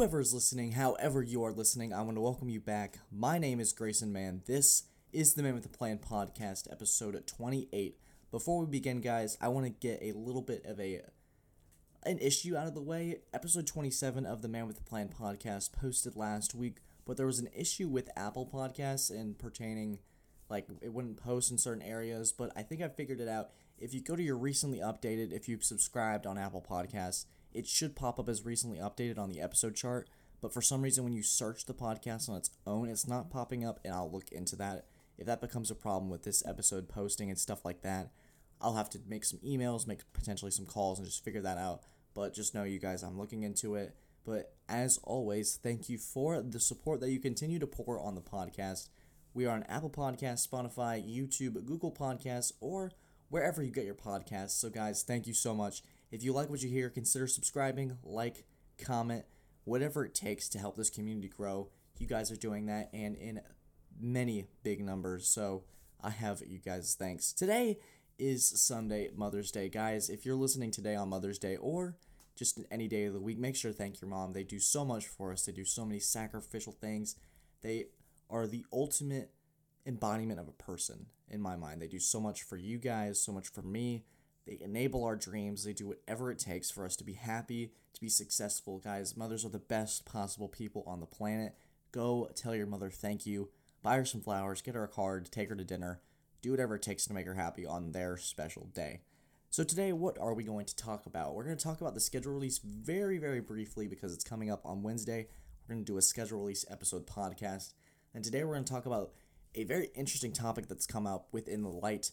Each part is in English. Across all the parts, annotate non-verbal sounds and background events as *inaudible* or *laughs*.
whoever is listening, however you are listening, I want to welcome you back. My name is Grayson Mann. This is the Man with the Plan podcast, episode 28. Before we begin, guys, I want to get a little bit of a an issue out of the way. Episode 27 of the Man with the Plan podcast posted last week, but there was an issue with Apple Podcasts and pertaining like it wouldn't post in certain areas, but I think I figured it out. If you go to your recently updated, if you've subscribed on Apple Podcasts, it should pop up as recently updated on the episode chart. But for some reason, when you search the podcast on its own, it's not popping up, and I'll look into that. If that becomes a problem with this episode posting and stuff like that, I'll have to make some emails, make potentially some calls, and just figure that out. But just know, you guys, I'm looking into it. But as always, thank you for the support that you continue to pour on the podcast. We are on Apple Podcasts, Spotify, YouTube, Google Podcasts, or wherever you get your podcasts. So, guys, thank you so much. If you like what you hear, consider subscribing, like, comment, whatever it takes to help this community grow. You guys are doing that and in many big numbers. So, I have you guys' thanks. Today is Sunday, Mother's Day. Guys, if you're listening today on Mother's Day or just any day of the week, make sure to thank your mom. They do so much for us, they do so many sacrificial things. They are the ultimate embodiment of a person in my mind. They do so much for you guys, so much for me. They enable our dreams. They do whatever it takes for us to be happy, to be successful. Guys, mothers are the best possible people on the planet. Go tell your mother thank you. Buy her some flowers, get her a card, take her to dinner. Do whatever it takes to make her happy on their special day. So, today, what are we going to talk about? We're going to talk about the schedule release very, very briefly because it's coming up on Wednesday. We're going to do a schedule release episode podcast. And today, we're going to talk about a very interesting topic that's come up within the light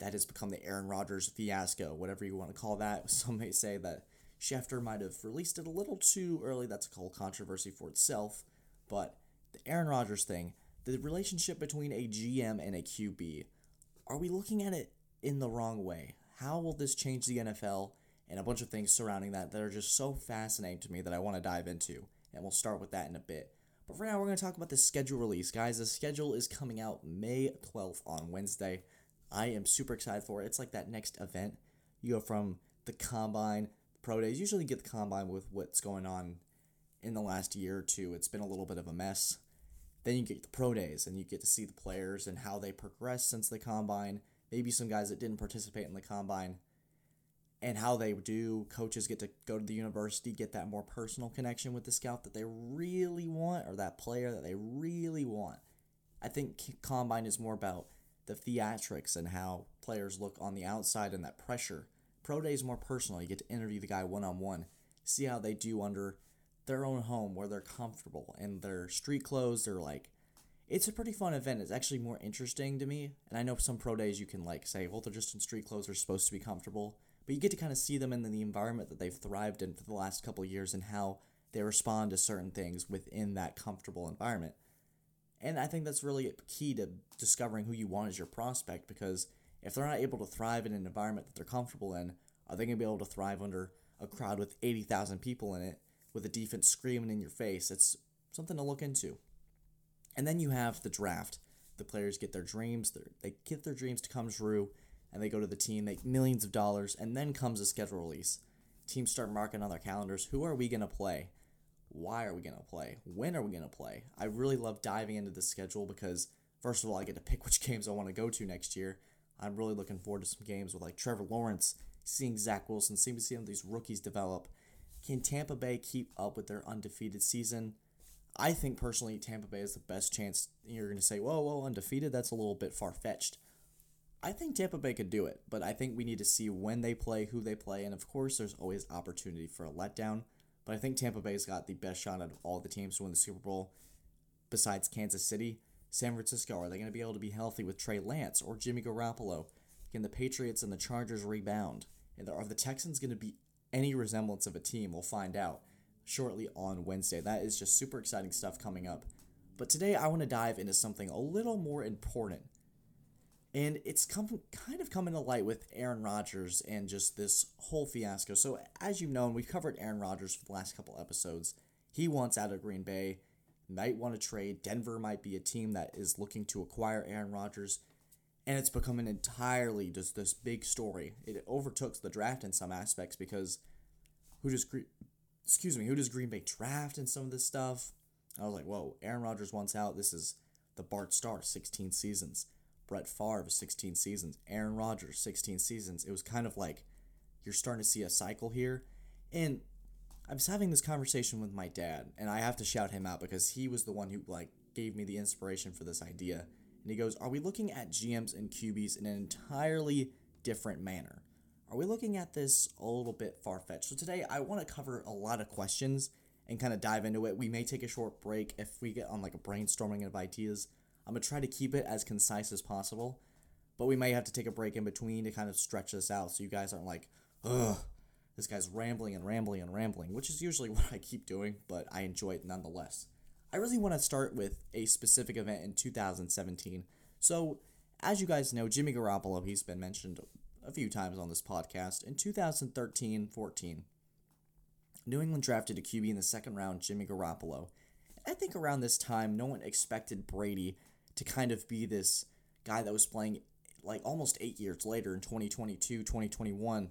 that has become the Aaron Rodgers fiasco, whatever you want to call that. *laughs* Some may say that Schefter might have released it a little too early. That's a whole controversy for itself. But the Aaron Rodgers thing, the relationship between a GM and a QB, are we looking at it in the wrong way? How will this change the NFL and a bunch of things surrounding that that are just so fascinating to me that I want to dive into? And we'll start with that in a bit. But for now, we're going to talk about the schedule release. Guys, the schedule is coming out May 12th on Wednesday. I am super excited for it. It's like that next event. You go from the combine, pro days. Usually get the combine with what's going on in the last year or two. It's been a little bit of a mess. Then you get the pro days and you get to see the players and how they progress since the combine. Maybe some guys that didn't participate in the combine and how they do. Coaches get to go to the university, get that more personal connection with the scout that they really want or that player that they really want. I think combine is more about the theatrics and how players look on the outside and that pressure. Pro day is more personal. You get to interview the guy one on one, see how they do under their own home where they're comfortable and their street clothes. They're like, it's a pretty fun event. It's actually more interesting to me. And I know some pro days you can like say, well, they're just in street clothes. They're supposed to be comfortable but you get to kind of see them in the environment that they've thrived in for the last couple years and how they respond to certain things within that comfortable environment. And I think that's really key to discovering who you want as your prospect because if they're not able to thrive in an environment that they're comfortable in, are they going to be able to thrive under a crowd with 80,000 people in it with a defense screaming in your face? It's something to look into. And then you have the draft. The players get their dreams, they get their dreams to come true, and they go to the team, make millions of dollars, and then comes a schedule release. Teams start marking on their calendars who are we going to play? Why are we going to play? When are we going to play? I really love diving into the schedule because, first of all, I get to pick *laughs* which games I want to go to next year. I'm really looking forward to some games with like Trevor Lawrence, seeing Zach Wilson, seeing seeing these rookies develop. Can Tampa Bay keep up with their undefeated season? I think personally, Tampa Bay is the best chance. You're going to say, whoa, whoa, undefeated? That's a little bit far fetched. I think Tampa Bay could do it, but I think we need to see when they play, who they play, and of course, there's always opportunity for a letdown. But I think Tampa Bay's got the best shot out of all the teams to win the Super Bowl, besides Kansas City. San Francisco, are they going to be able to be healthy with Trey Lance or Jimmy Garoppolo? Can the Patriots and the Chargers rebound? And are the Texans going to be any resemblance of a team? We'll find out shortly on Wednesday. That is just super exciting stuff coming up. But today I want to dive into something a little more important and it's come kind of coming to light with Aaron Rodgers and just this whole fiasco. So as you've known, we've covered Aaron Rodgers for the last couple episodes. He wants out of Green Bay, might want to trade. Denver might be a team that is looking to acquire Aaron Rodgers, and it's become an entirely just this big story. It overtook the draft in some aspects because who does excuse me, who does Green Bay draft and some of this stuff? I was like, whoa, Aaron Rodgers wants out. This is the Bart Starr, 16 seasons. Brett Favre, 16 seasons. Aaron Rodgers, 16 seasons. It was kind of like you're starting to see a cycle here. And I was having this conversation with my dad, and I have to shout him out because he was the one who like gave me the inspiration for this idea. And he goes, "Are we looking at GMs and QBs in an entirely different manner? Are we looking at this a little bit far fetched?" So today I want to cover a lot of questions and kind of dive into it. We may take a short break if we get on like a brainstorming of ideas. I'm gonna try to keep it as concise as possible, but we may have to take a break in between to kind of stretch this out so you guys aren't like, ugh, this guy's rambling and rambling and rambling, which is usually *laughs* what I keep doing, but I enjoy it nonetheless. I really want to start with a specific event in 2017. So, as you guys know, Jimmy Garoppolo, he's been mentioned a few times on this podcast. In 2013 14, New England drafted a QB in the second round, Jimmy Garoppolo. I think around this time, no one expected Brady to kind of be this guy that was playing like almost eight years later in 2022, 2021,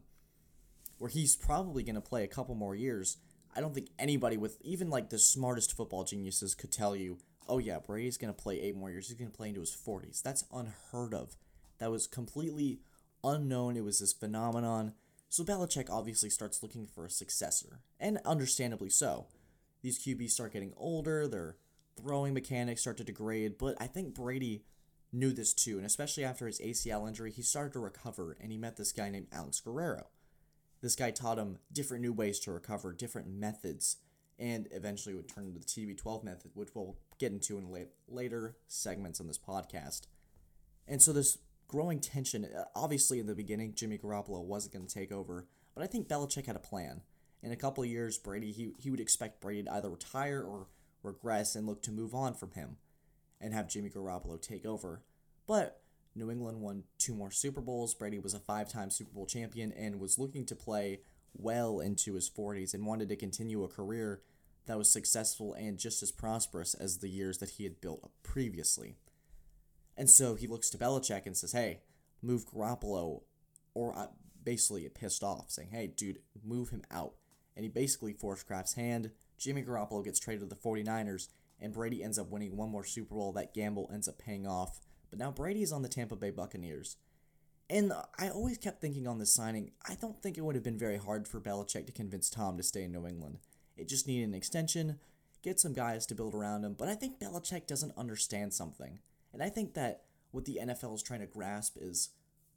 where he's probably going to play a couple more years. I don't think anybody with even like the smartest football geniuses could tell you, oh yeah, Brady's going to play eight more years. He's going to play into his 40s. That's unheard of. That was completely unknown. It was this phenomenon. So Belichick obviously starts looking for a successor, and understandably so. These QBs start getting older, their throwing mechanics start to degrade, but I think Brady knew this too, and especially after his ACL injury, he started to recover, and he met this guy named Alex Guerrero. This guy taught him different new ways to recover, different methods, and eventually would turn into the TB12 method, which we'll get into in late, later segments on this podcast. And so this growing tension. Uh, obviously, in the beginning, Jimmy Garoppolo wasn't going to take over, but I think Belichick had a plan. In a couple of years, Brady he, he would expect Brady to either retire or regress and look to move on from him and have Jimmy Garoppolo take over. But New England won two more Super Bowls. Brady was a five time Super Bowl champion and was looking to play well into his 40s and wanted to continue a career that was successful and just as prosperous as the years that he had built up previously. And so he looks to Belichick and says, hey, move Garoppolo, or uh, basically pissed off, saying, hey, dude, move him out. And he basically forced Kraft's hand. Jimmy Garoppolo gets traded to the 49ers, and Brady ends up winning one more Super Bowl. That gamble ends up paying off. But now Brady is on the Tampa Bay Buccaneers. And I always kept thinking on this signing, I don't think it would have been very hard for Belichick to convince Tom to stay in New England. It just needed an extension, get some guys to build around him, but I think Belichick doesn't understand something. And I think that what the NFL is trying to grasp is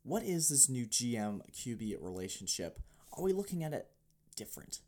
what is this new GM QB relationship? Are we looking at it different?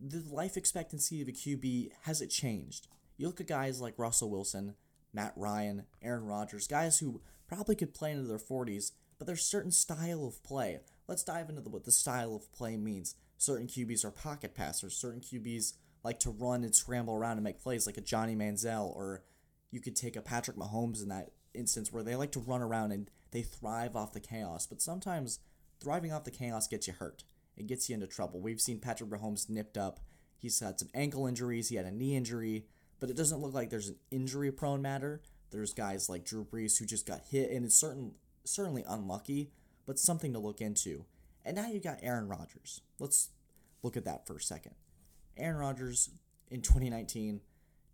The life expectancy of a QB has it changed? You look at guys like Russell Wilson, Matt Ryan, Aaron Rodgers, guys who probably could play into their 40s, but there's certain style of play. Let's dive into the, what the style of play means. Certain QBs are pocket passers. Certain QBs like to run and scramble around and make plays, like a Johnny Manziel, or you could take a Patrick Mahomes in that instance where they like to run around and they thrive off the chaos. But sometimes thriving off the chaos gets you hurt. It gets you into trouble. We've seen Patrick Mahomes nipped up. He's had some ankle injuries. He had a knee injury. But it doesn't look like there's an injury prone matter. There's guys like Drew Brees who just got hit, and it's certain certainly unlucky, but something to look into. And now you got Aaron Rodgers. Let's look at that for a second. Aaron Rodgers in 2019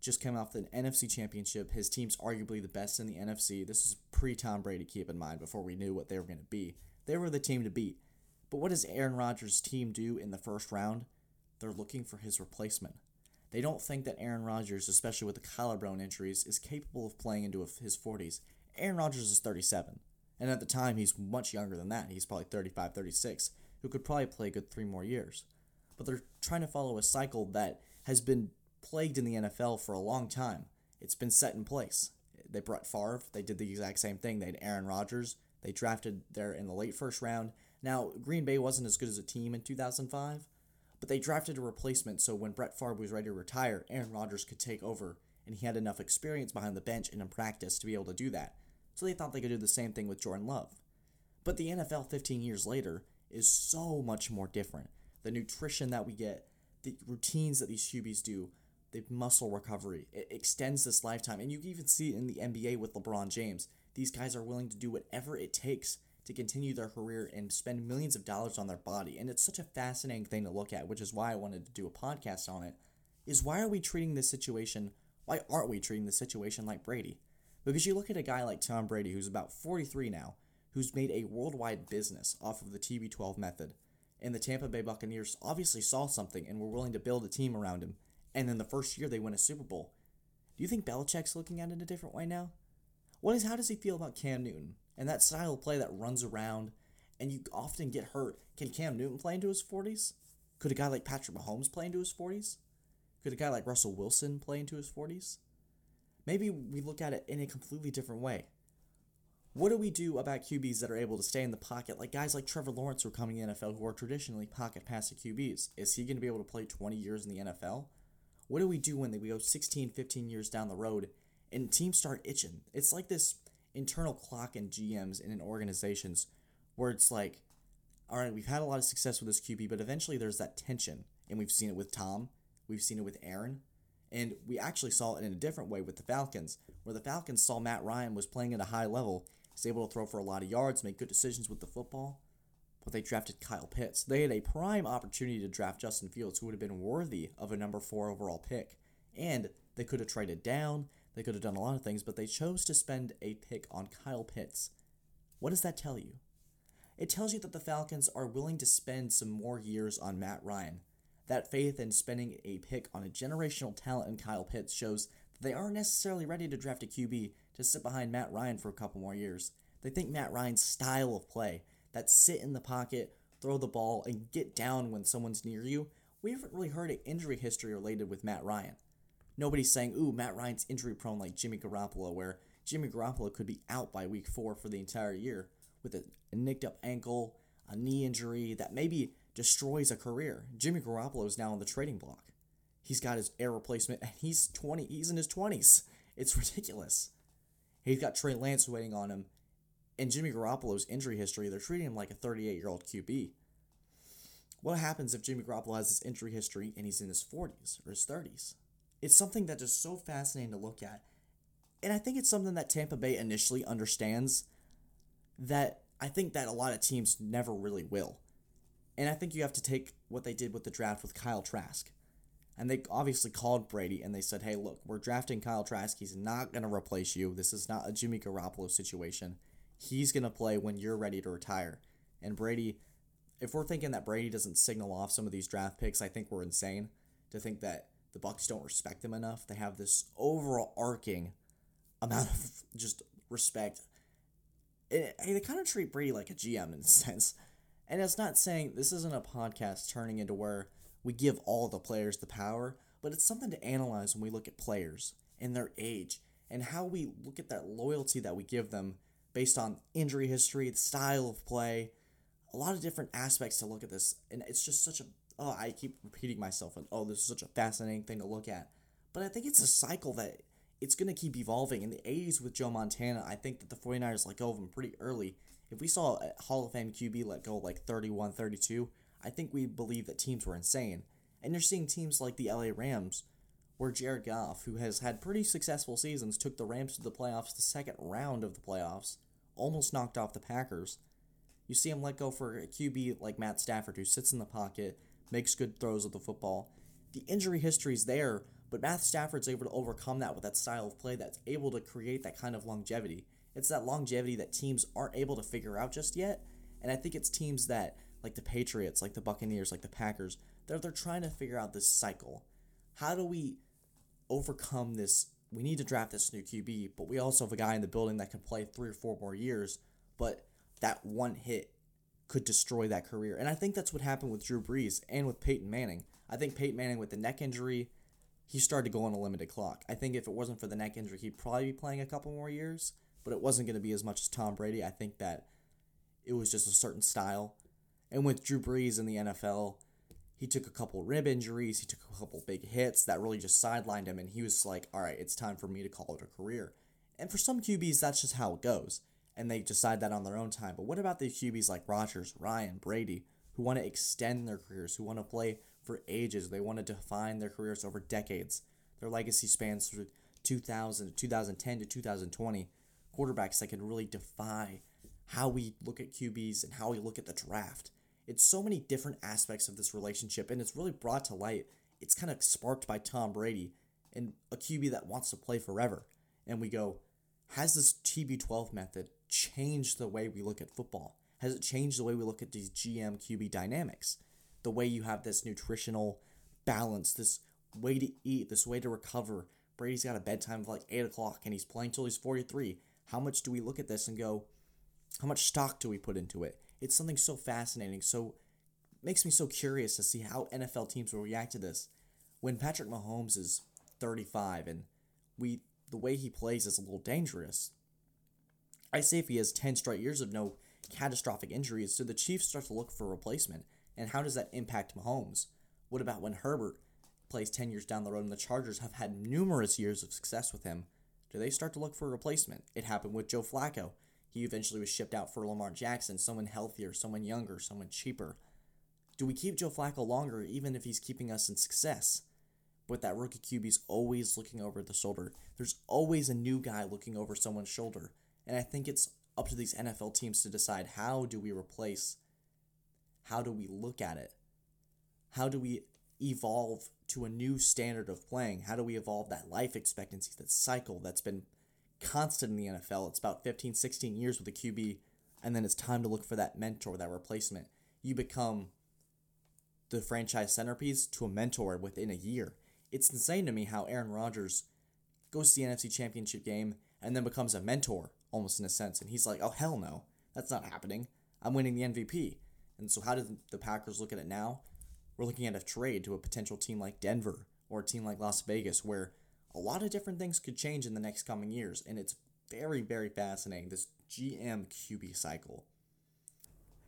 just came off the NFC Championship. His team's arguably the best in the NFC. This is pre Tom Brady, keep in mind, before we knew what they were going to be. They were the team to beat. But what does Aaron Rodgers' team do in the first round? They're looking for his replacement. They don't think that Aaron Rodgers, especially with the collarbone injuries, is capable of playing into his 40s. Aaron Rodgers is 37. And at the time, he's much younger than that. He's probably 35, 36, who could probably play a good three more years. But they're trying to follow a cycle that has been plagued in the NFL for a long time. It's been set in place. They brought Favre. They did the exact same thing. They had Aaron Rodgers. They drafted there in the late first round. Now, Green Bay wasn't as good as a team in 2005, but they drafted a replacement so when Brett Favre was ready to retire, Aaron Rodgers could take over, and he had enough experience behind the bench and in practice to be able to do that. So they thought they could do the same thing with Jordan Love. But the NFL 15 years later is so much more different. The nutrition that we get, the routines that these QBs do, the muscle recovery. It extends this lifetime. And you can even see it in the NBA with LeBron James. These guys are willing to do whatever it takes to continue their career and spend millions of dollars on their body. And it's such a fascinating thing to look at, which is why I wanted to do a podcast on it. Is why are we treating this situation? Why aren't we treating this situation like Brady? Because you look at a guy like Tom Brady, who's about 43 now, who's made a worldwide business off of the TB12 method. And the Tampa Bay Buccaneers obviously saw something and were willing to build a team around him. And then the first year they win a Super Bowl. Do you think Belichick's looking at it a different way now? What is how does he feel about Cam Newton and that style of play that runs around and you often get hurt? Can Cam Newton play into his 40s? Could a guy like Patrick Mahomes play into his 40s? Could a guy like Russell Wilson play into his 40s? Maybe we look at it in a completely different way. What do we do about QBs that are able to stay in the pocket, like guys like Trevor Lawrence who are coming in the NFL who are traditionally pocket passing QBs? Is he going to be able to play 20 years in the NFL? What do we do when we go 16, 15 years down the road and teams start itching? It's like this internal clock in GMs and in organizations where it's like, all right, we've had a lot of success with this QB, but eventually there's that tension. And we've seen it with Tom, we've seen it with Aaron, and we actually saw it in a different way with the Falcons, where the Falcons saw Matt Ryan was playing at a high level. He's able to throw for a lot of yards, make good decisions with the football. But they drafted Kyle Pitts. They had a prime opportunity to draft Justin Fields, who would have been worthy of a number four overall pick. And they could have traded down, they could have done a lot of things, but they chose to spend a pick on Kyle Pitts. What does that tell you? It tells you that the Falcons are willing to spend some more years on Matt Ryan. That faith in spending a pick on a generational talent in Kyle Pitts shows that they aren't necessarily ready to draft a QB to sit behind Matt Ryan for a couple more years. They think Matt Ryan's style of play, that sit in the pocket, throw the ball, and get down when someone's near you, we haven't really heard an injury history related with Matt Ryan. Nobody's saying, ooh, Matt Ryan's injury prone like Jimmy Garoppolo, where Jimmy Garoppolo could be out by week four for the entire year with a, a nicked up ankle, a knee injury that maybe destroys a career. Jimmy Garoppolo is now on the trading block. He's got his heir replacement, and he's 20. He's in his 20s. It's ridiculous. He's got Trey Lance waiting on him. And Jimmy Garoppolo's injury history, they're treating him like a 38 year old QB. What happens if Jimmy Garoppolo has this injury history and he's in his 40s or his 30s? It's something that is so fascinating to look at. And I think it's something that Tampa Bay initially understands that I think that a lot of teams never really will. And I think you have to take what they did with the draft with Kyle Trask. And they obviously called Brady and they said, hey, look, we're drafting Kyle Trask. He's not going to replace you. This is not a Jimmy Garoppolo situation. He's going to play when you're ready to retire. And Brady, if we're thinking that Brady doesn't signal off some of these draft picks, I think we're insane to think that the Bucs don't respect them enough. They have this overall arcing amount of *laughs* just respect. And they kind of treat Brady like a GM in a *laughs* sense. And it's not saying this isn't a podcast turning into where we give all the players the power, but it's something to analyze when we look at players and their age and how we look at that loyalty that we give them based on injury history, the style of play, a lot of different aspects to look at this. And it's just such a oh, I keep repeating myself and oh, this is such a fascinating thing to look at. But I think it's a cycle that it's going to keep evolving. In the 80s with Joe Montana, I think that the 49ers let go of him pretty early if we saw a Hall of Fame QB let go like 31 32, I think we believe that teams were insane. And you're seeing teams like the LA Rams, where Jared Goff, who has had pretty successful seasons, took the Rams to the playoffs, the second round of the playoffs, almost knocked off the Packers. You see him let go for a QB like Matt Stafford, who sits in the pocket, makes good throws of the football. The injury history is there, but Matt Stafford's able to overcome that with that style of play that's able to create that kind of longevity. It's that longevity that teams aren't able to figure out just yet. And I think it's teams that, like the Patriots, like the Buccaneers, like the Packers, they're, they're trying to figure out this cycle. How do we overcome this? We need to draft this new QB, but we also have a guy in the building that can play three or four more years, but that one hit could destroy that career. And I think that's what happened with Drew Brees and with Peyton Manning. I think Peyton Manning, with the neck injury, he started to go on a limited clock. I think if it wasn't for the neck injury, he'd probably be playing a couple more years but it wasn't going to be as much as Tom Brady. I think that it was just a certain style. And with Drew Brees in the NFL, he took a couple rib injuries, he took a couple big hits that really just sidelined him, and he was like, all right, it's time for me to call it a career. And for some QBs, that's just how it goes, and they decide that on their own time. But what about the QBs like Rodgers, Ryan, Brady, who want to extend their careers, who want to play for ages? They want to define their careers over decades. Their legacy spans through 2000 2010 to 2020 quarterbacks that can really defy how we look at QBs and how we look at the draft. It's so many different aspects of this relationship, and it's really brought to light. It's kind of sparked by Tom Brady and a QB that wants to play forever. And we go, has this TB12 method changed the way we look at football? Has it changed the way we look at these GM QB dynamics? The way you have this nutritional balance, this way to eat, this way to recover. Brady's got a bedtime of like 8 o'clock and he's playing till he's 43. How much do we look at this and go, how much stock do we put into it? It's something so fascinating, so makes me so curious to see how NFL teams will react to this. When Patrick Mahomes is 35 and we the way he plays is a little dangerous. I say if he has 10 straight years of no catastrophic injuries, do the Chiefs start to look for a replacement? And how does that impact Mahomes? What about when Herbert plays 10 years down the road and the Chargers have had numerous years of success with him? Do they start to look for a replacement? It happened with Joe Flacco. He eventually was shipped out for Lamar Jackson, someone healthier, someone younger, someone cheaper. Do we keep Joe Flacco longer even if he's keeping us in success? But that rookie QB's always looking over the shoulder. There's always a new guy looking over someone's shoulder. And I think it's up to these NFL teams to decide how do we replace, how do we look at it? How do we evolve to a new standard of playing? How do we evolve that life expectancy, that cycle that's been constant in the NFL? It's about 15, 16 years with a QB, and then it's time to look for that mentor, that replacement. You become the franchise centerpiece to a mentor within a year. It's insane to me how Aaron Rodgers goes to the NFC Championship game and then becomes a mentor, almost in a sense. And he's like, oh, hell no, that's not happening. I'm winning the MVP. And so, how do the Packers look at it now? we're looking at a trade to a potential team like Denver or a team like Las Vegas, where a lot of different things could change in the next coming years. And it's very, very fascinating, this GM QB cycle.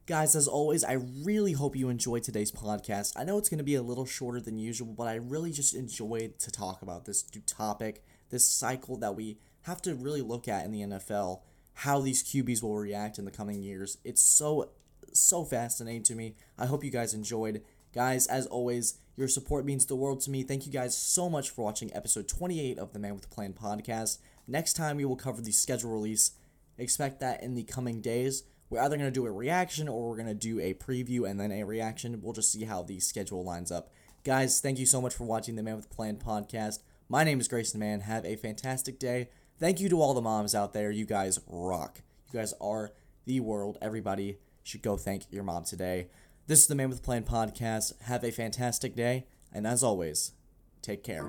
Guys, as always, I really hope you enjoyed today's podcast. I know it's going to be a little shorter than usual, but I really just enjoyed to talk about this topic, this cycle that we have to really look at in the NFL, how these QBs will react in the coming years. It's so, so fascinating to me. I hope you guys enjoyed. Guys, as always, your support means the world to me. Thank you guys so much for watching episode 28 of the Man with a Plan podcast. Next time, we will cover the schedule release. Expect that in the coming days. We're either going to do a reaction or we're going to do a preview and then a reaction. We'll just see how the schedule lines up. Guys, thank you so much for watching the Man with a Plan podcast. My name is Grayson Mann. Have a fantastic day. Thank you to all the moms out there. You guys rock. You guys are the world. Everybody should go thank your mom today. This is the Man with a Plan podcast. Have a fantastic day, and as always, take care.